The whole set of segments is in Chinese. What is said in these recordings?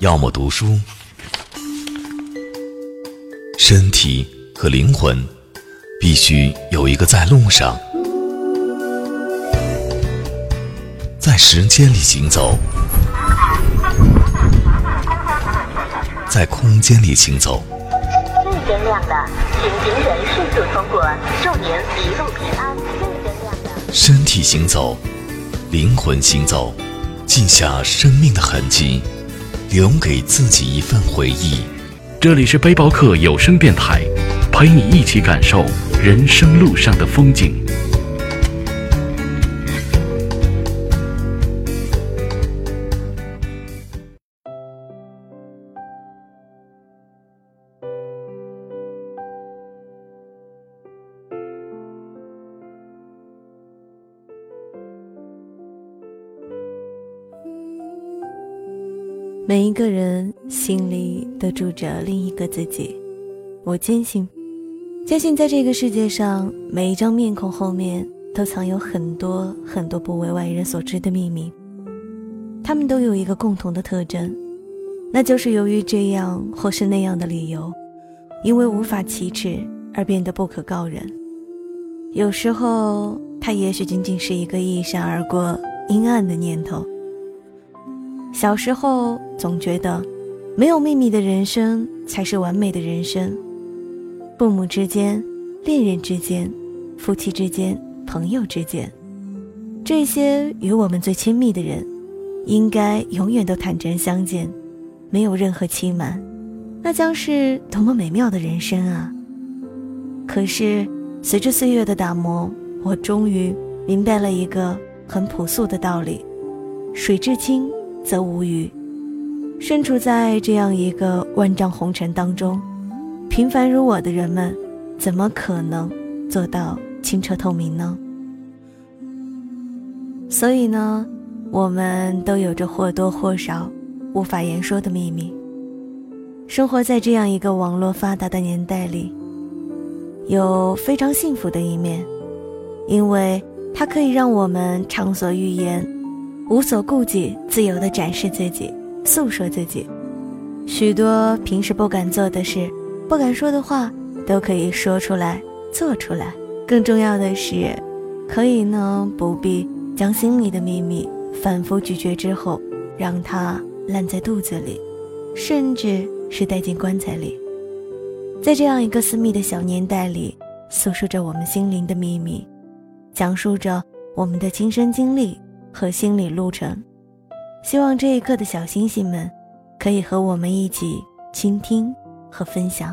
要么读书。身体和灵魂必须有一个在路上，在时间里行走，在空间里行走。绿灯亮了，请行人迅速通过，祝您一路平安。绿灯亮了。身体行走，灵魂行走，记下生命的痕迹，留给自己一份回忆。这里是背包客有声电台，陪你一起感受人生路上的风景。每一个人心里都住着另一个自己，我坚信，坚信在这个世界上，每一张面孔后面都藏有很多很多不为外人所知的秘密。他们都有一个共同的特征，那就是由于这样或是那样的理由，因为无法启齿而变得不可告人。有时候，它也许仅仅是一个一闪而过阴暗的念头。小时候总觉得，没有秘密的人生才是完美的人生。父母之间、恋人之间、夫妻之间、朋友之间，这些与我们最亲密的人，应该永远都坦诚相见，没有任何欺瞒，那将是多么美妙的人生啊！可是随着岁月的打磨，我终于明白了一个很朴素的道理：水至清。则无语。身处在这样一个万丈红尘当中，平凡如我的人们，怎么可能做到清澈透明呢？所以呢，我们都有着或多或少无法言说的秘密。生活在这样一个网络发达的年代里，有非常幸福的一面，因为它可以让我们畅所欲言。无所顾忌，自由地展示自己，诉说自己，许多平时不敢做的事，不敢说的话，都可以说出来，做出来。更重要的是，可以呢不必将心里的秘密反复咀嚼之后，让它烂在肚子里，甚至是带进棺材里。在这样一个私密的小年代里，诉说着我们心灵的秘密，讲述着我们的亲身经历。和心理路程，希望这一刻的小星星们，可以和我们一起倾听和分享。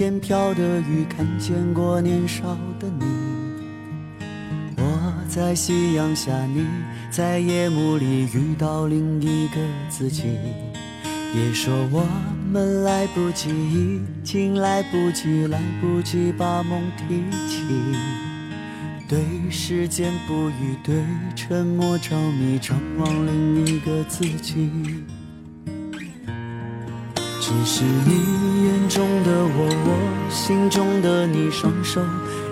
天飘的雨，看见过年少的你。我在夕阳下，你在夜幕里遇到另一个自己。别说我们来不及，已经来不及，来不及把梦提起。对时间不语，对沉默着迷，张望另一个自己。只是你眼中的我，我心中的你，双手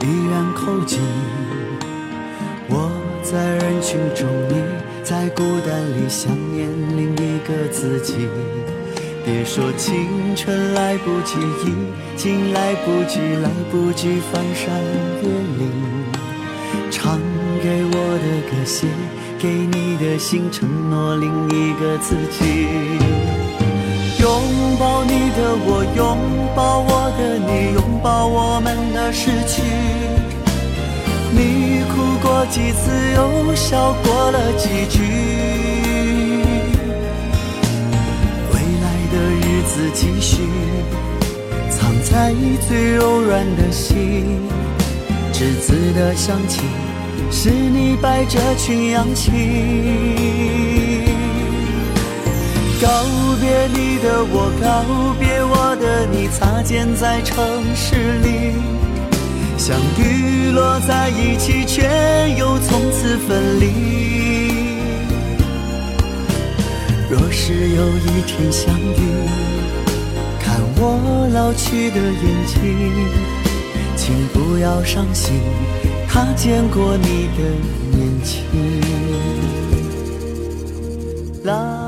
依然扣紧。我在人群中，你在孤单里想念另一个自己。别说青春来不及，已经来不及，来不及翻山越岭。唱给我的歌，写给你的信，承诺另一个自己。拥抱你的我，拥抱我的你，拥抱我们的失去。你哭过几次，又笑过了几句？未来的日子继续，藏在最柔软的心。栀子的香气，是你把着群羊起。告别你的我，告别我的你，擦肩在城市里，相遇落在一起，却又从此分离。若是有一天相遇，看我老去的眼睛，请不要伤心，他见过你的年轻。啦。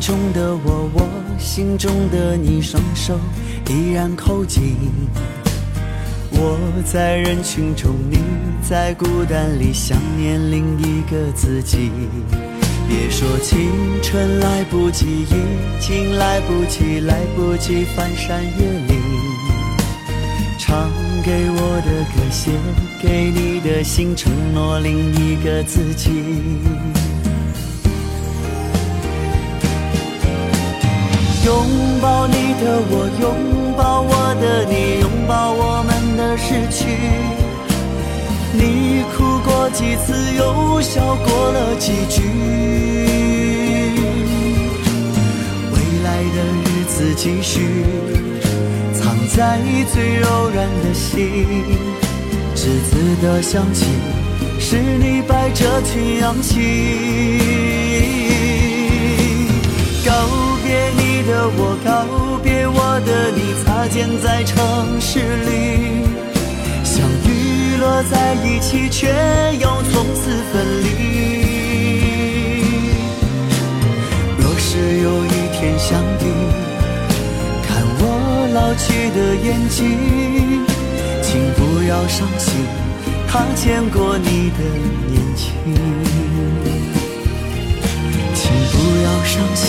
中的我，我心中的你，双手依然扣紧。我在人群中，你在孤单里想念另一个自己。别说青春来不及，已经来不及，来不及翻山越岭。唱给我的歌，写给你的信，承诺另一个自己。拥抱你的我，拥抱我的你，拥抱我们的失去。你哭过几次，又笑过了几句。未来的日子继续，藏在最柔软的心。栀子的香气，是你摆着群羊起。别你的我告别我的你，擦肩在城市里，相遇落在一起，却又从此分离。若是有一天相遇，看我老去的眼睛，请不要伤心，他见过你的年轻，请不要伤心。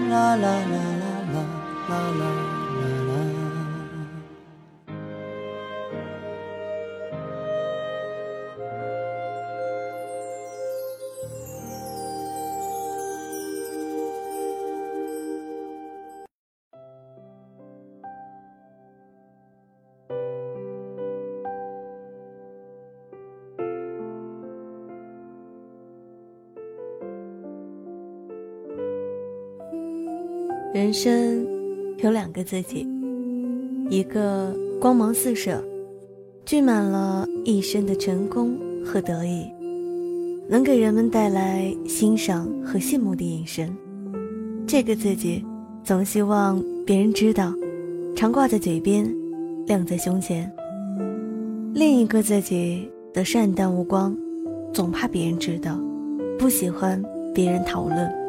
啦啦啦啦啦啦啦。人生有两个自己，一个光芒四射，聚满了一生的成功和得意，能给人们带来欣赏和羡慕的眼神。这个自己总希望别人知道，常挂在嘴边，亮在胸前。另一个自己的善淡无光，总怕别人知道，不喜欢别人讨论。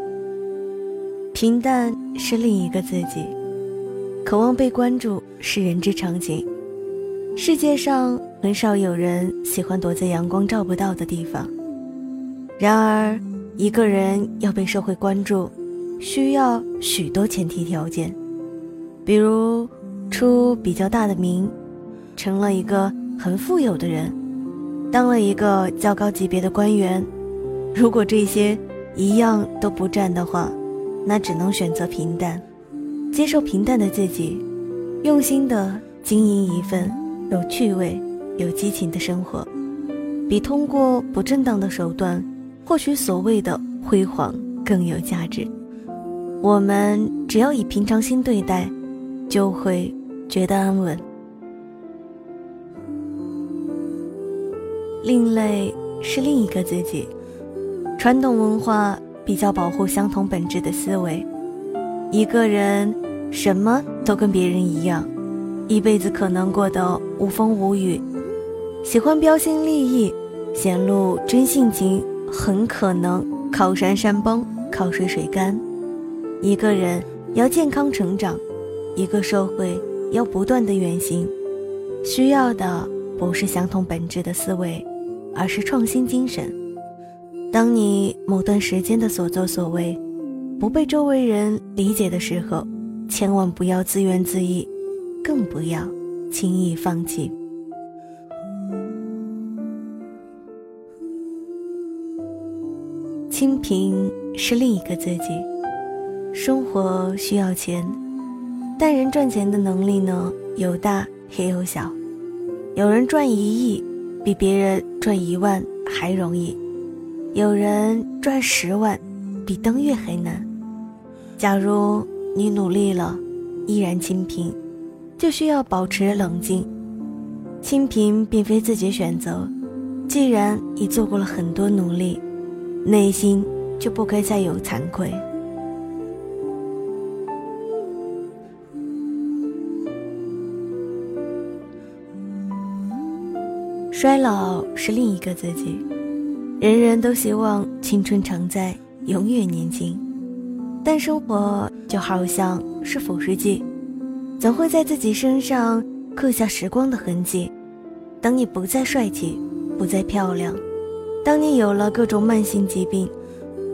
平淡是另一个自己，渴望被关注是人之常情。世界上很少有人喜欢躲在阳光照不到的地方。然而，一个人要被社会关注，需要许多前提条件，比如出比较大的名，成了一个很富有的人，当了一个较高级别的官员。如果这些一样都不占的话，那只能选择平淡，接受平淡的自己，用心的经营一份有趣味、有激情的生活。比通过不正当的手段获取所谓的辉煌更有价值。我们只要以平常心对待，就会觉得安稳。另类是另一个自己。传统文化比较保护相同本质的思维，一个人什么都跟别人一样，一辈子可能过得无风无雨。喜欢标新立异，显露真性情，很可能靠山山崩，靠水水干。一个人要健康成长，一个社会要不断的远行，需要的不是相同本质的思维，而是创新精神。当你某段时间的所作所为不被周围人理解的时候，千万不要自怨自艾，更不要轻易放弃。清贫是另一个自己。生活需要钱，但人赚钱的能力呢，有大也有小。有人赚一亿，比别人赚一万还容易。有人赚十万，比登月还难。假如你努力了，依然清贫，就需要保持冷静。清贫并非自己选择，既然已做过了很多努力，内心就不该再有惭愧。衰老是另一个自己。人人都希望青春常在，永远年轻，但生活就好像是腐蚀剂，总会在自己身上刻下时光的痕迹。当你不再帅气，不再漂亮，当你有了各种慢性疾病，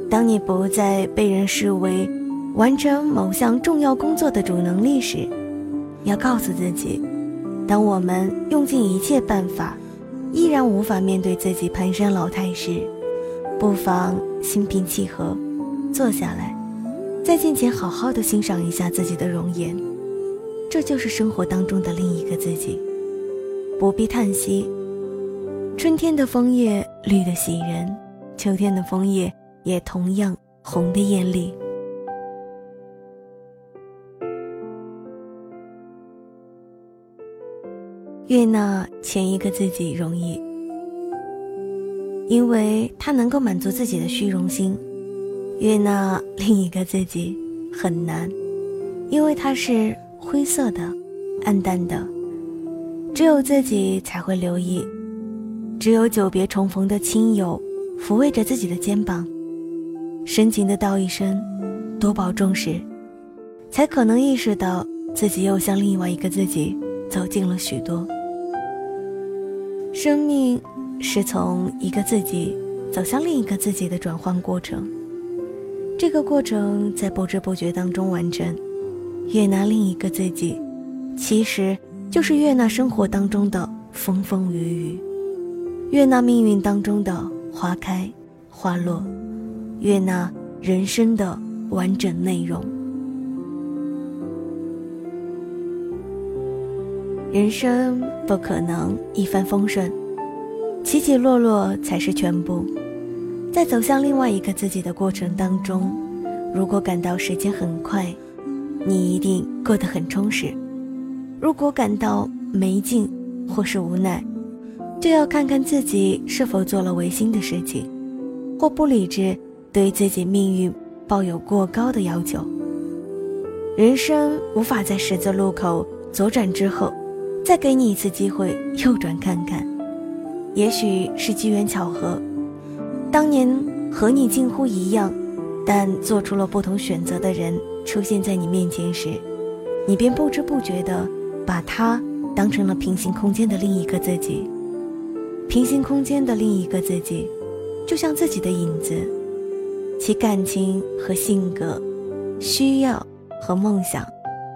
当你不再被人视为完成某项重要工作的主能力时，要告诉自己：当我们用尽一切办法。依然无法面对自己蹒跚老态时，不妨心平气和，坐下来，在镜前好好的欣赏一下自己的容颜。这就是生活当中的另一个自己，不必叹息。春天的枫叶绿得喜人，秋天的枫叶也同样红得艳丽。悦纳前一个自己容易，因为他能够满足自己的虚荣心；悦纳另一个自己很难，因为他是灰色的、暗淡的。只有自己才会留意，只有久别重逢的亲友抚慰着自己的肩膀，深情的道一声“多保重”时，才可能意识到自己又向另外一个自己走近了许多。生命是从一个自己走向另一个自己的转换过程，这个过程在不知不觉当中完成。悦纳另一个自己，其实就是悦纳生活当中的风风雨雨，悦纳命运当中的花开花落，悦纳人生的完整内容。人生不可能一帆风顺，起起落落才是全部。在走向另外一个自己的过程当中，如果感到时间很快，你一定过得很充实；如果感到没劲或是无奈，就要看看自己是否做了违心的事情，或不理智对自己命运抱有过高的要求。人生无法在十字路口左转之后。再给你一次机会，右转看看，也许是机缘巧合。当年和你近乎一样，但做出了不同选择的人出现在你面前时，你便不知不觉地把他当成了平行空间的另一个自己。平行空间的另一个自己，就像自己的影子，其感情和性格、需要和梦想，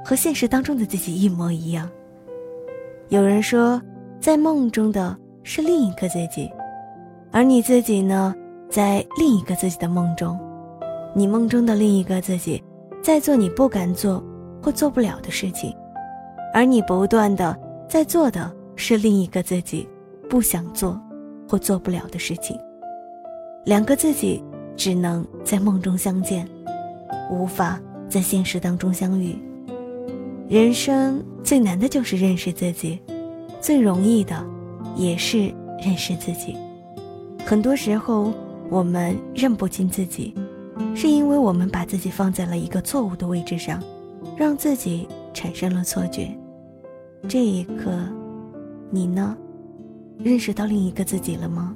和现实当中的自己一模一样。有人说在梦中的是另一个自己而你自己呢在另一个自己的梦中。你梦中的另一个自己在做你不敢做或做不了的事情而你不断的在做的是另一个自己不想做或做不了的事情。两个自己只能在梦中相见无法在现实当中相遇。人生最难的就是认识自己最容易的也是认识自己。很多时候我们认不清自己是因为我们把自己放在了一个错误的位置上让自己产生了错觉。这一刻你呢？认识到另一个自己了吗？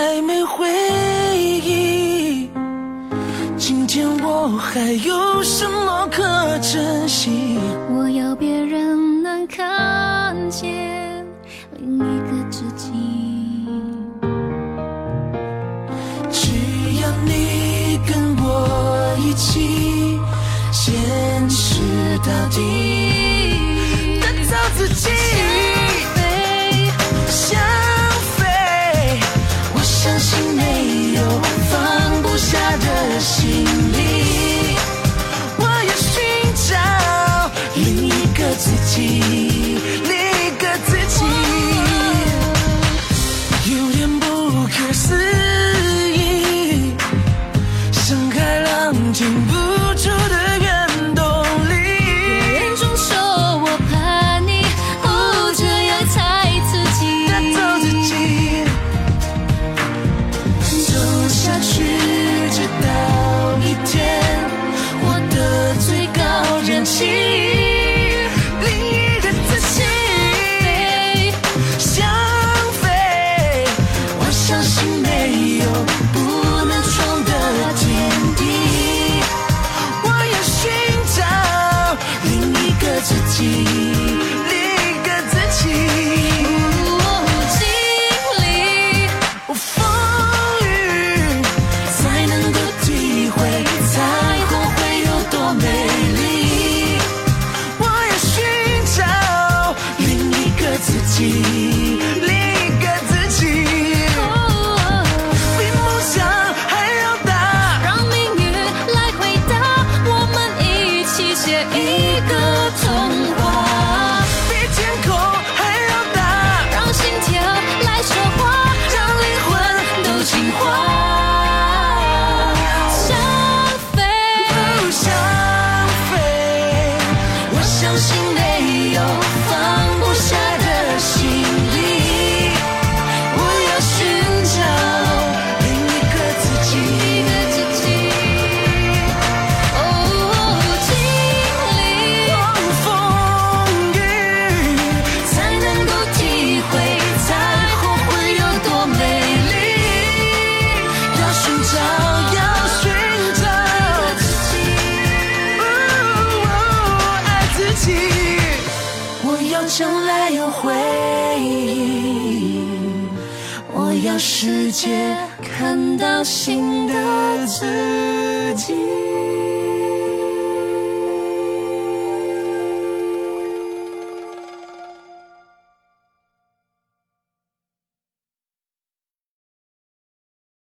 还没回忆，今天我还有什么可珍惜？我要别人能看见另一个自己，只要你跟我一起坚持到底，打造自己。